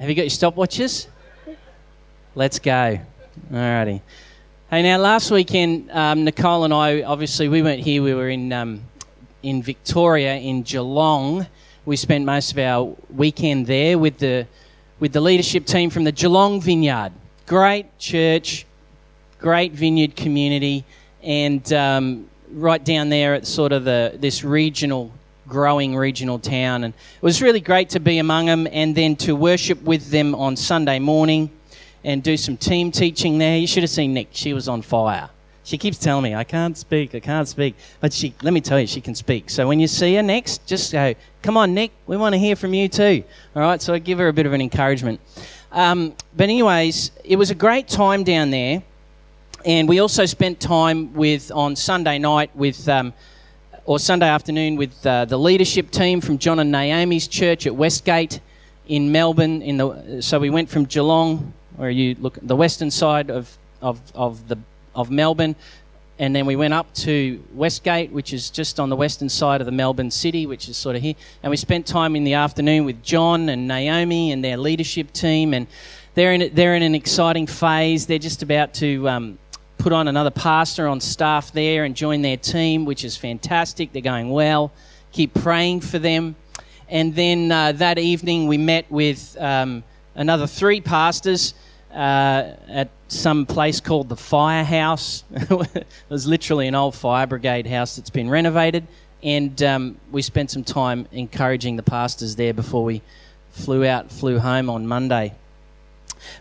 Have you got your stopwatches? Let's go. Alrighty. Hey, now last weekend, um, Nicole and I, obviously, we weren't here. We were in um, in Victoria, in Geelong. We spent most of our weekend there with the with the leadership team from the Geelong Vineyard. Great church, great vineyard community, and um, right down there at sort of the this regional growing regional town and it was really great to be among them and then to worship with them on Sunday morning and do some team teaching there. You should have seen Nick. She was on fire. She keeps telling me, I can't speak, I can't speak. But she, let me tell you, she can speak. So when you see her next, just go, come on, Nick, we want to hear from you too. All right, so I give her a bit of an encouragement. Um, but, anyways, it was a great time down there. And we also spent time with, on Sunday night with, um, or Sunday afternoon with uh, the leadership team from John and Naomi's church at Westgate in Melbourne. In the, so we went from Geelong where you look the western side of, of, of, the, of Melbourne. And then we went up to Westgate, which is just on the western side of the Melbourne city, which is sort of here. And we spent time in the afternoon with John and Naomi and their leadership team. And they're in, they're in an exciting phase. They're just about to um, put on another pastor on staff there and join their team, which is fantastic. They're going well. Keep praying for them. And then uh, that evening, we met with um, another three pastors uh, at some place called the Firehouse. it was literally an old fire brigade house that's been renovated, and um, we spent some time encouraging the pastors there before we flew out, flew home on Monday.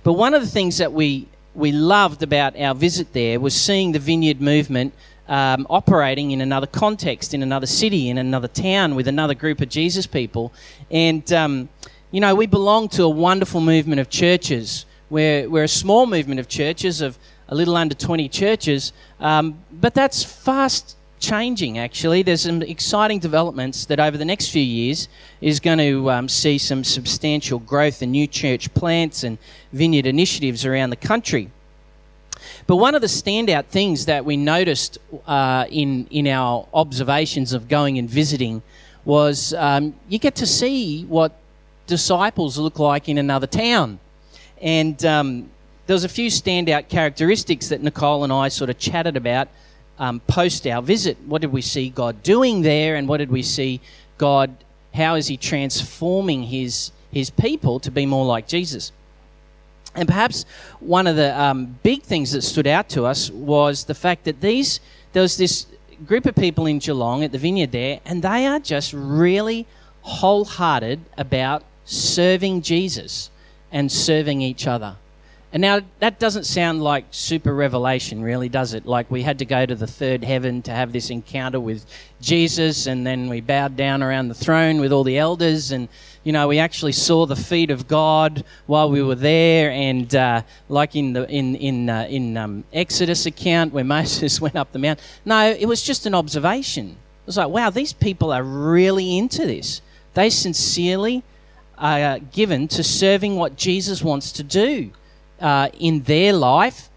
But one of the things that we we loved about our visit there was seeing the vineyard movement um, operating in another context, in another city, in another town, with another group of Jesus people. And, um, you know, we belong to a wonderful movement of churches we're, we're a small movement of churches, of a little under 20 churches, um, but that's fast changing actually. There's some exciting developments that over the next few years is going to um, see some substantial growth in new church plants and vineyard initiatives around the country. But one of the standout things that we noticed uh, in, in our observations of going and visiting was um, you get to see what disciples look like in another town. And um, there was a few standout characteristics that Nicole and I sort of chatted about um, post our visit. What did we see God doing there, and what did we see God? How is He transforming His His people to be more like Jesus? And perhaps one of the um, big things that stood out to us was the fact that these there was this group of people in Geelong at the vineyard there, and they are just really wholehearted about serving Jesus and serving each other. And now that doesn't sound like super revelation, really, does it? Like we had to go to the third heaven to have this encounter with Jesus, and then we bowed down around the throne with all the elders, and you know we actually saw the feet of God while we were there, and uh, like in the in in uh, in um, Exodus account where Moses went up the mount. No, it was just an observation. It was like, wow, these people are really into this. They sincerely are given to serving what Jesus wants to do uh, in their life,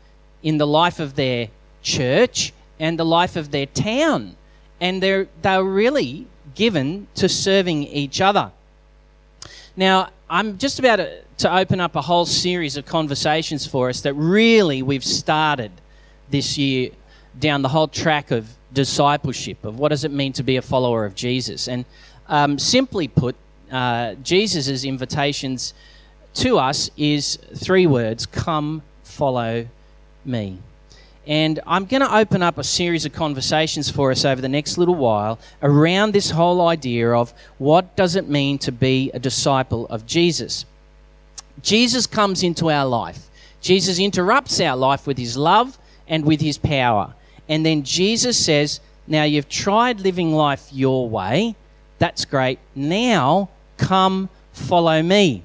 in the life of their church, and the life of their town. And they're, they're really given to serving each other. Now, I'm just about to, open up a whole series of conversations for us that really we've started this year down the whole track of discipleship, of what does it mean to be a follower of Jesus. And um, simply put, uh, Jesus' invitations to us is three words come, follow me. And I'm going to open up a series of conversations for us over the next little while around this whole idea of what does it mean to be a disciple of Jesus. Jesus comes into our life. Jesus interrupts our life with his love and with his power. And then Jesus says, Now you've tried living life your way. That's great. Now Come, follow me.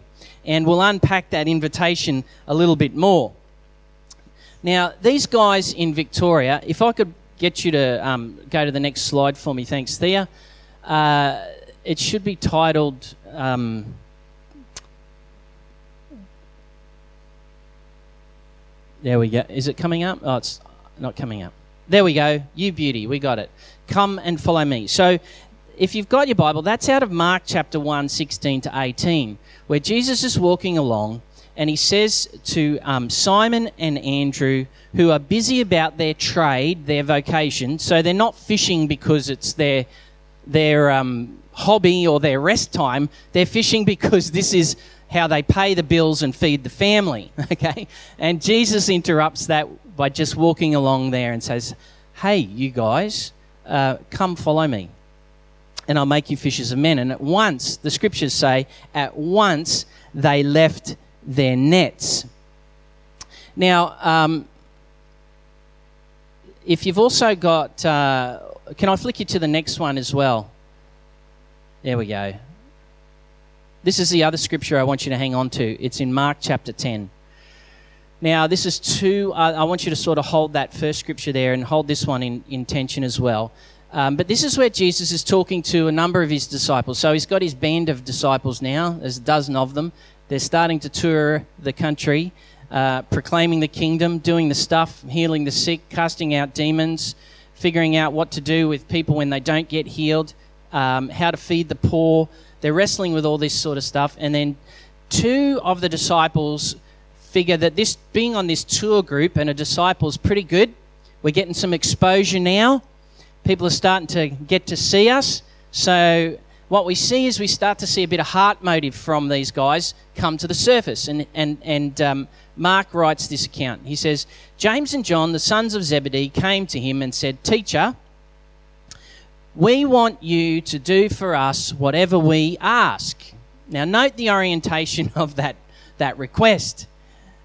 And we'll unpack that invitation a little bit more. Now, these guys in Victoria, if I could get you to um, go to the next slide for me, thanks, Thea. Uh, it should be titled. Um, there we go. Is it coming up? Oh, it's not coming up. There we go. You beauty. We got it. Come and follow me. So if you've got your Bible, that's out of Mark chapter 1, 16 to 18, where Jesus is walking along and he says to um, Simon and Andrew, who are busy about their trade, their vocation, so they're not fishing because it's their, their um, hobby or their rest time, they're fishing because this is how they pay the bills and feed the family, okay? And Jesus interrupts that by just walking along there and says, Hey, you guys, uh, come follow me, and I'll make you fishers of men. And at once, the scriptures say, at once they left their nets. Now, um, if you've also got, uh, can I flick you to the next one as well? There we go. This is the other scripture I want you to hang on to. It's in Mark chapter 10. Now, this is two, uh, I want you to sort of hold that first scripture there and hold this one in, in tension as well. Um, but this is where Jesus is talking to a number of his disciples. So he's got his band of disciples now, there's a dozen of them. They're starting to tour the country, uh, proclaiming the kingdom, doing the stuff, healing the sick, casting out demons, figuring out what to do with people when they don't get healed, um, how to feed the poor. They're wrestling with all this sort of stuff. And then two of the disciples figure that this being on this tour group and a disciple is pretty good. We're getting some exposure now. People are starting to get to see us. So what we see is we start to see a bit of heart motive from these guys come to the surface. And, and, and um, Mark writes this account. He says, James and John, the sons of Zebedee, came to him and said, Teacher, we want you to do for us whatever we ask. Now, note the orientation of that, that request.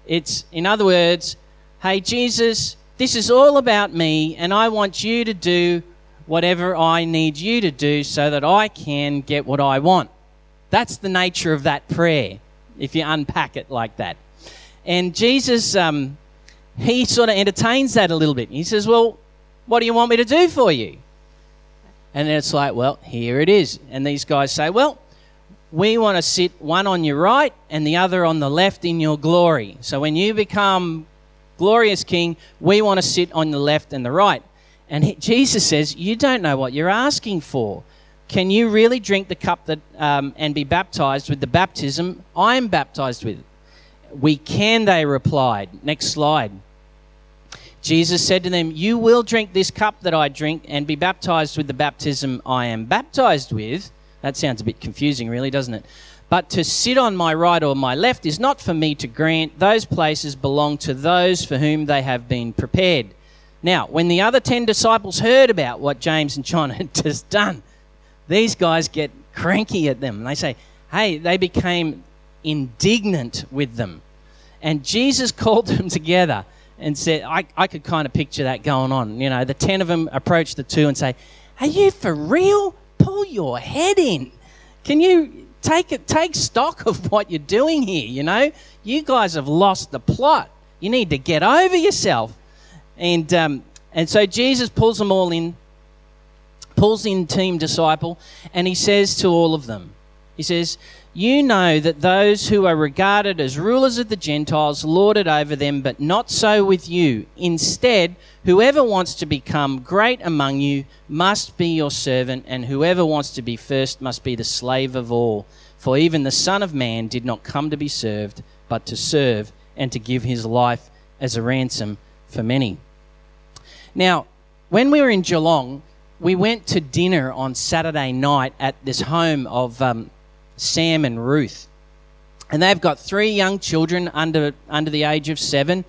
It's, in other words, hey, Jesus, this is all about me, and I want you to do whatever I need you to do so that I can get what I want. That's the nature of that prayer, if you unpack it like that. And Jesus, um, he sort of entertains that a little bit. He says, Well, what do you want me to do for you? And then it's like, Well, here it is. And these guys say, Well, we want to sit one on your right and the other on the left in your glory. So when you become glorious king, we want to sit on the left and the right. And he, Jesus says, You don't know what you're asking for. Can you really drink the cup that, um, and be baptized with the baptism I am baptized with? We can, they replied. Next slide. Jesus said to them, You will drink this cup that I drink and be baptized with the baptism I am baptized with. That sounds a bit confusing, really, doesn't it? But to sit on my right or my left is not for me to grant. Those places belong to those for whom they have been prepared. Now, when the other 10 disciples heard about what James and John had just done, these guys get cranky at them. And they say, hey, they became indignant with them. And Jesus called them together and said, I, I could kind of picture that going on. You know, the 10 of them approach the two and say, Are you for real? Pull your head in. Can you take it, take stock of what you're doing here? You know, you guys have lost the plot. You need to get over yourself. And, um, and so Jesus pulls them all in, pulls in team disciple, and he says to all of them, He says, You know that those who are regarded as rulers of the Gentiles lord it over them, but not so with you. Instead, whoever wants to become great among you must be your servant, and whoever wants to be first must be the slave of all. For even the Son of Man did not come to be served, but to serve and to give his life as a ransom for many. Now, when we were in Geelong, we went to dinner on Saturday night at this home of um, Sam and Ruth. And they've got three young children under, under the age of seven.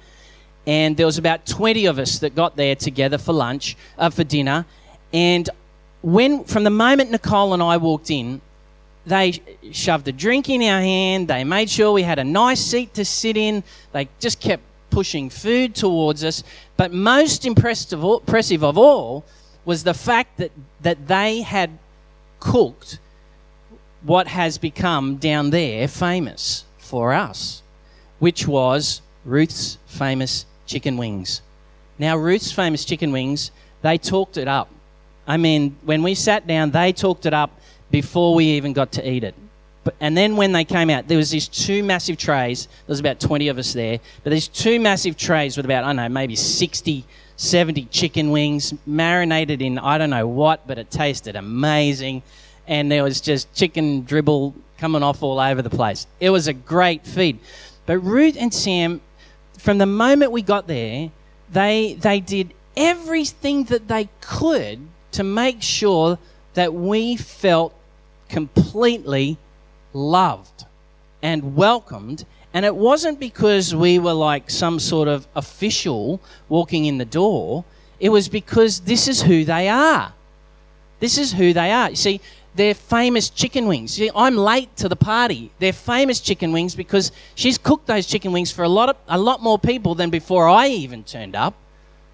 And there was about 20 of us that got there together for lunch, uh, for dinner. And when, from the moment Nicole and I walked in, they shoved a drink in our hand. They made sure we had a nice seat to sit in. They just kept pushing food towards us. But most impressive, impressive of all was the fact that, that they had cooked what has become down there famous for us, which was Ruth's famous chicken wings. Now, Ruth's famous chicken wings, they talked it up. I mean, when we sat down, they talked it up before we even got to eat it. And then when they came out, there was these two massive trays. There was about 20 of us there. But these two massive trays with about, I don't know, maybe 60, 70 chicken wings marinated in I don't know what, but it tasted amazing. and there was just chicken dribble coming off all over the place. It was a great feed. But Ruth and Sam, from the moment we got there, they they did everything that they could to make sure that we felt completely loved and welcomed. And it wasn't because we were like some sort of official walking in the door. It was because this is who they are. This is who they are. You see, they're famous chicken wings. See, I'm late to the party. They're famous chicken wings because she's cooked those chicken wings for a lot of, a lot more people than before I even turned up.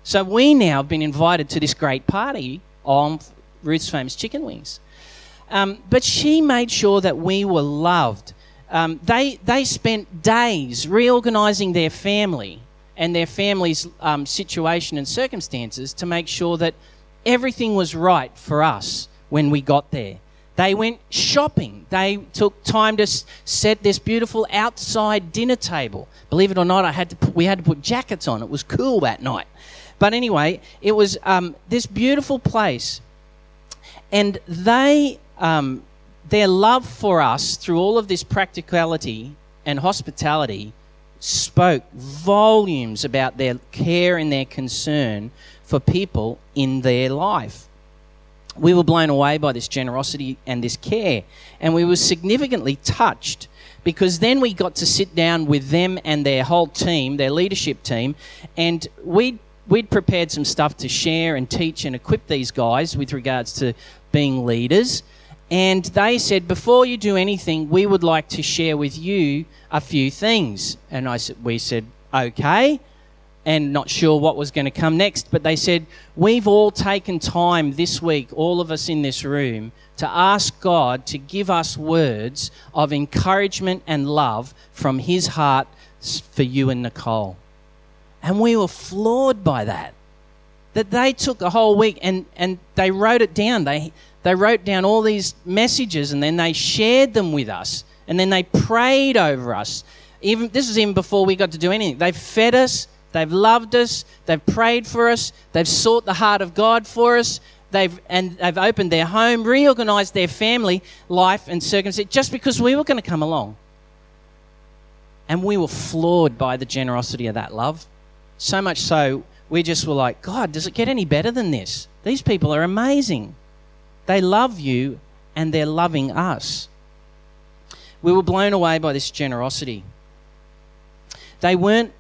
So we now have been invited to this great party on Ruth's famous chicken wings. Um, but she made sure that we were loved. Um, they, they spent days reorganizing their family and their family's um, situation and circumstances to make sure that everything was right for us when we got there. They went shopping. They took time to set this beautiful outside dinner table. Believe it or not, I had to put, we had to put jackets on. It was cool that night. But anyway, it was um, this beautiful place. And they, um, their love for us through all of this practicality and hospitality spoke volumes about their care and their concern for people in their life. We were blown away by this generosity and this care, and we were significantly touched because then we got to sit down with them and their whole team, their leadership team, and we'd, we'd prepared some stuff to share and teach and equip these guys with regards to being leaders. And they said, before you do anything, we would like to share with you a few things. And I we said, okay. And not sure what was going to come next. But they said, we've all taken time this week, all of us in this room, to ask God to give us words of encouragement and love from His heart for you and Nicole. And we were floored by that. That they took a whole week and, and they wrote it down. They, they wrote down all these messages and then they shared them with us. And then they prayed over us. Even, this is even before we got to do anything. They've fed us, they've loved us, they've prayed for us, they've sought the heart of God for us, they've, and they've opened their home, reorganized their family life and circumstance just because we were going to come along. And we were floored by the generosity of that love. So much so, we just were like, God, does it get any better than this? These people are amazing. They love you and they're loving us. We were blown away by this generosity. They weren't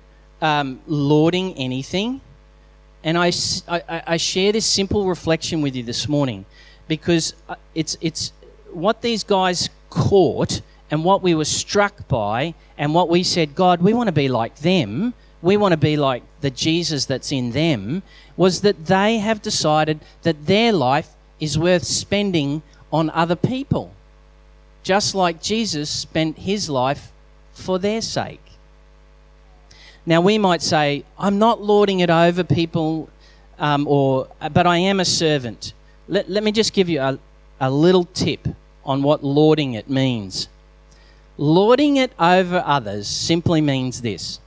um, lauding anything. And I, I, I share this simple reflection with you this morning because uh, it's, it's what these guys caught and what we were struck by and what we said, God, we want to be like them we want to be like the Jesus that's in them, was that they have decided that their life is worth spending on other people, just like Jesus spent his life for their sake. Now, we might say, I'm not lording it over people, um, or, but I am a servant. Let, let me just give you a, a little tip on what lording it means. Lording it over others simply means this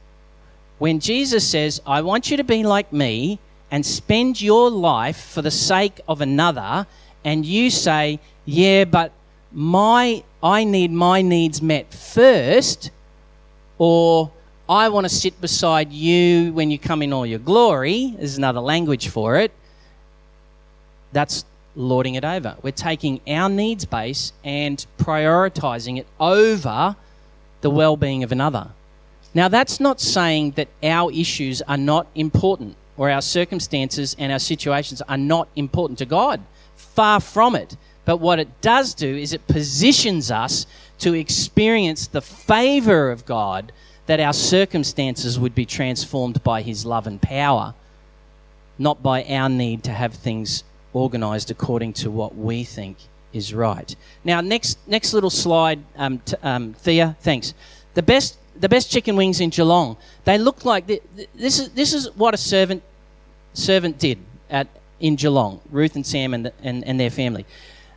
when Jesus says, I want you to be like me and spend your life for the sake of another, and you say, Yeah, but my I need my needs met first, or I want to sit beside you when you come in all your glory, is another language for it. That's lording it over. We're taking our needs base and prioritizing it over the well being of another. Now, that's not saying that our issues are not important or our circumstances and our situations are not important to God. Far from it. But what it does do is it positions us to experience the favor of God that our circumstances would be transformed by His love and power, not by our need to have things organized according to what we think is right. Now, next, next little slide, um, t- um, Thea, thanks. The best the best chicken wings in Geelong. They look like the, this is this is what a servant servant did at in Geelong. Ruth and Sam and the, and, and their family.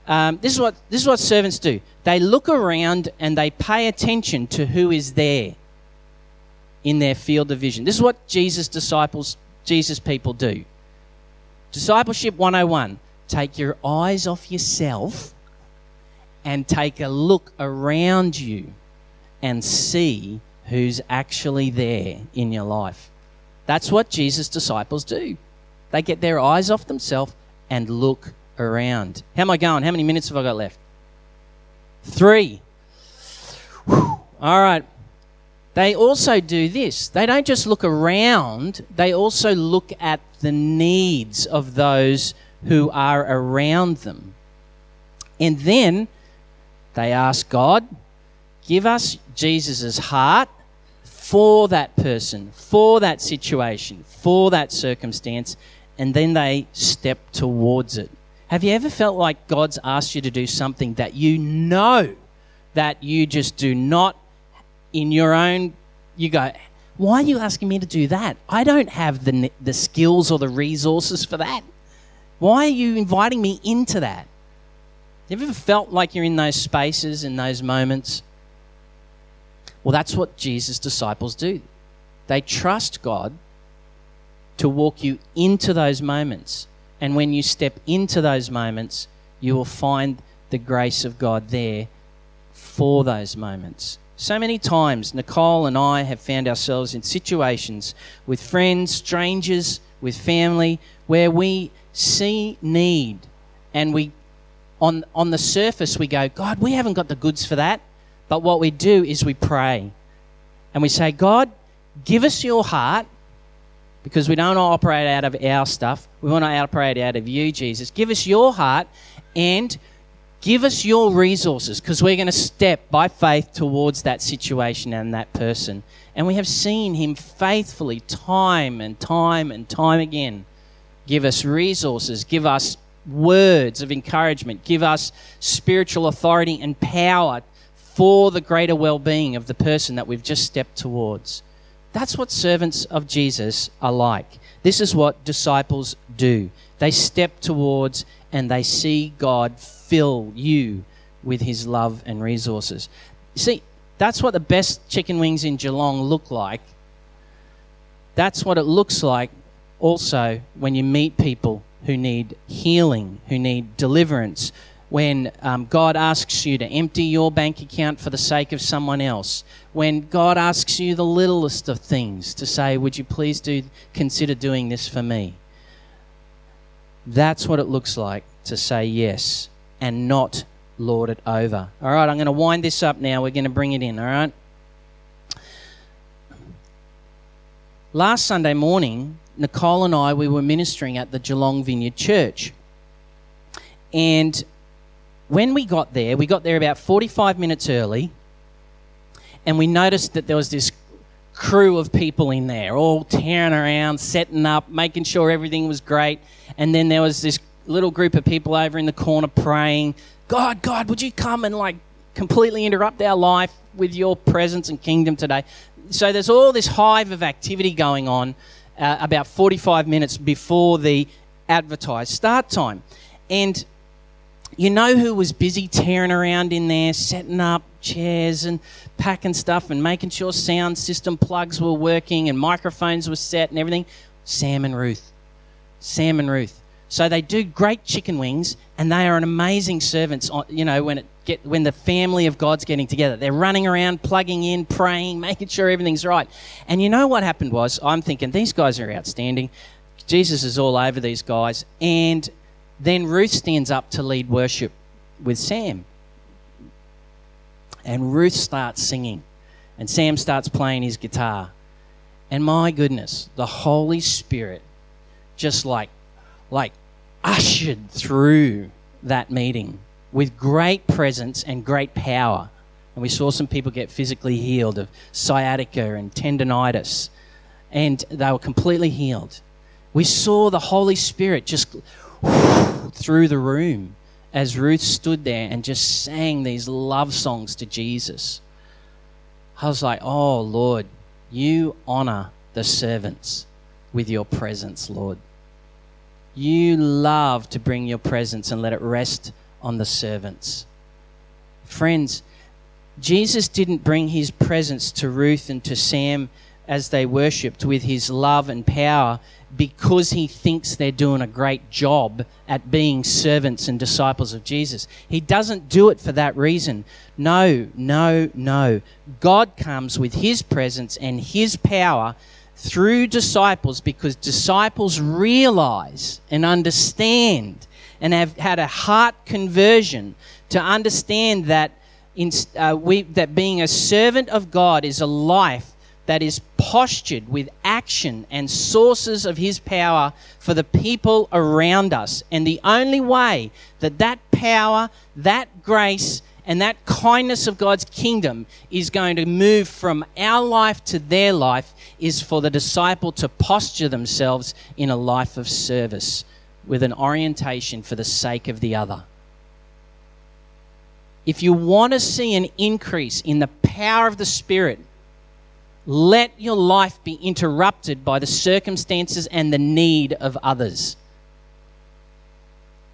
Um, this is what this is what servants do. They look around and they pay attention to who is there in their field of vision. This is what Jesus disciples, Jesus people do. Discipleship 101. Take your eyes off yourself and take a look around you and see who's actually there in your life. That's what Jesus' disciples do. They get their eyes off themselves and look around. How am I going? How many minutes have I got left? Three. Whew. All right. They also do this. They don't just look around, they also look at the needs of those who are around them. And then they ask God, give us Jesus' heart for that person, for that situation, for that circumstance, and then they step towards it. Have you ever felt like God's asked you to do something that you know that you just do not in your own? You go why are you asking me to do that? I don't have the the skills or the resources for that. Why are you inviting me into that? Have you ever felt like you're in those spaces in those moments well that's what jesus disciples do they trust god to walk you into those moments and when you step into those moments, you will find the grace of God there for those moments. So many times, Nicole and I have found ourselves in situations with friends, strangers, with family, where we see need and we, on, on the surface, we go, God, we haven't got the goods for that. But what we do is we pray and we say, God, give us your heart because we don't operate out of our stuff. We want to operate out of you, Jesus. Give us your heart and give us your resources because we're going to step by faith towards that situation and that person. And we have seen him faithfully, time and time and time again, give us resources, give us words of encouragement, give us spiritual authority and power for the greater well being of the person that we've just stepped towards. That's what servants of Jesus are like. This is what disciples do. They step towards and they see God fill you with his love and resources. See, that's what the best chicken wings in Geelong look like. That's what it looks like also when you meet people who need healing, who need deliverance, when um, God asks you to empty your bank account for the sake of someone else, when God asks you the littlest of things to say, Would you please do, consider doing this for me? That's what it looks like to say yes and not lord it over. All right, I'm going to wind this up now. We're going to bring it in, all right? Last Sunday morning, Nicole and I, we were ministering at the Geelong Vineyard Church. And when we got there, we got there about 45 minutes early, and we noticed that there was this crew of people in there, all tearing around, setting up, making sure everything was great. And then there was this little group of people over in the corner praying, God, God, would you come and like completely interrupt our life with your presence and kingdom today? So there's all this hive of activity going on uh, about 45 minutes before the advertised start time. And you know who was busy tearing around in there, setting up chairs and packing stuff and making sure sound system plugs were working and microphones were set and everything? Sam and Ruth. Sam and Ruth. So they do great chicken wings, and they are an amazing servants. You know, when it get when the family of God's getting together, they're running around, plugging in, praying, making sure everything's right. And you know what happened was, I'm thinking these guys are outstanding. Jesus is all over these guys, and then Ruth stands up to lead worship with Sam. And Ruth starts singing. And Sam starts playing his guitar. And my goodness, the Holy Spirit just like like ushered through that meeting with great presence and great power. And we saw some people get physically healed of sciatica and tendonitis. And they were completely healed. We saw the Holy Spirit just through the room as Ruth stood there and just sang these love songs to Jesus. I was like, oh, Lord, you honor the servants with your presence, Lord. You love to bring your presence and let it rest on the servants. Friends, Jesus didn't bring his presence to Ruth and to Sam as they worshipped with his love and power because he thinks they're doing a great job at being servants and disciples of Jesus. He doesn't do it for that reason. No, no, no. God comes with his presence and his power through disciples because disciples realize and understand and have had a heart conversion to understand that in, uh, we, that being a servant of God is a life that is postured with action and sources of His power for the people around us. And the only way that that power, that grace, and that kindness of God's kingdom is going to move from our life to their life is for the disciple to posture themselves in a life of service with an orientation for the sake of the other. If you want to see an increase in the power of the Spirit, let your life be interrupted by the circumstances and the need of others.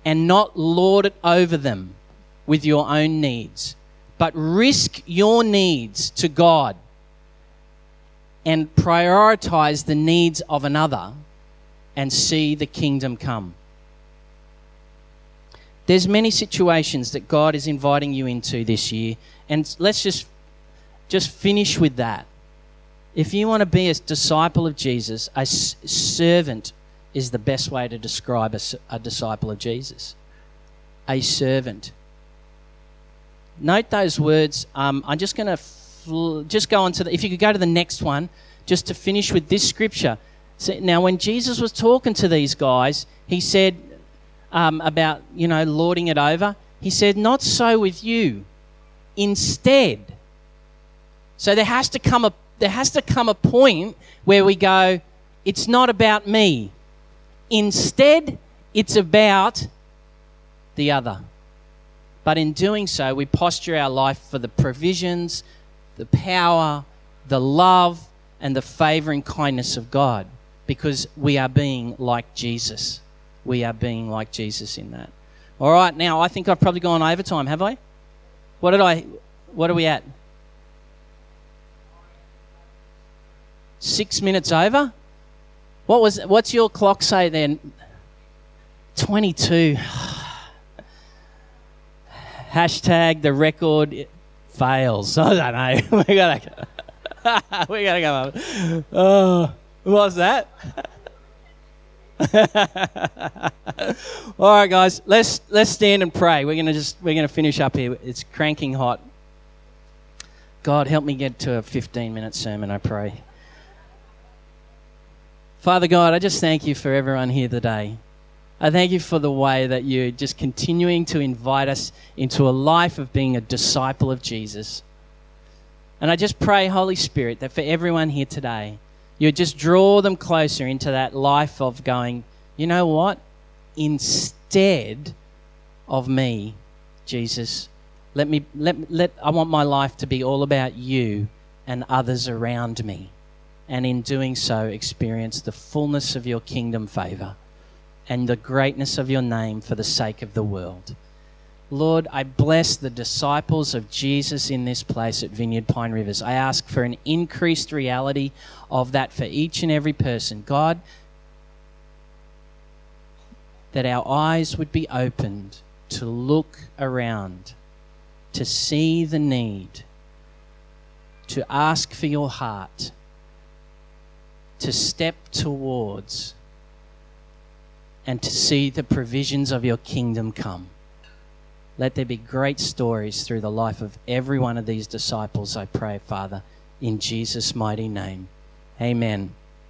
And not lord it over them with your own needs, but risk your needs to God and prioritize the needs of another and see the kingdom come. There's many situations that God is inviting you into this year, and let's just just finish with that. If you want to be a disciple of Jesus, a servant is the best way to describe a, a disciple of Jesus. A servant. Note those words. Um, I'm just going to fl- just go on to the. If you could go to the next one, just to finish with this scripture. So, now, when Jesus was talking to these guys, he said um, about you know lording it over. He said, "Not so with you. Instead." So there has to come a there has to come a point where we go, it's not about me. Instead, it's about the other. But in doing so, we posture our life for the provisions, the power, the love, and the favor and kindness of God because we are being like Jesus. We are being like Jesus in that. All right, now I think I've probably gone overtime, have I? What did I what are we at? Six minutes over? What was what's your clock say then? 22. Hashtag the record fails. I don't know. we gotta we gotta go up. Oh, what was that? All right, guys, let's let's stand and pray. We're gonna just we're gonna finish up here. It's cranking hot. God, help me get to a 15 minute sermon. I pray. Father God, I just thank you for everyone here today. I thank you for the way that you're just continuing to invite us into a life of being a disciple of Jesus. And I just pray, Holy Spirit, that for everyone here today, you would just draw them closer into that life of going, you know what? Instead of me, Jesus, let me let, let I want my life to be all about you and others around me and in doing so, experience the fullness of your kingdom favor and the greatness of your name for the sake of the world. Lord, I bless the disciples of Jesus in this place at Vineyard Pine Rivers. I ask for an increased reality of that for each and every person. God, that our eyes would be opened to look around, to see the need, to ask for your heart to step towards and to see the provisions of your kingdom come. Let there be great stories through the life of every one of these disciples, I pray, Father, in Jesus' mighty name. Amen.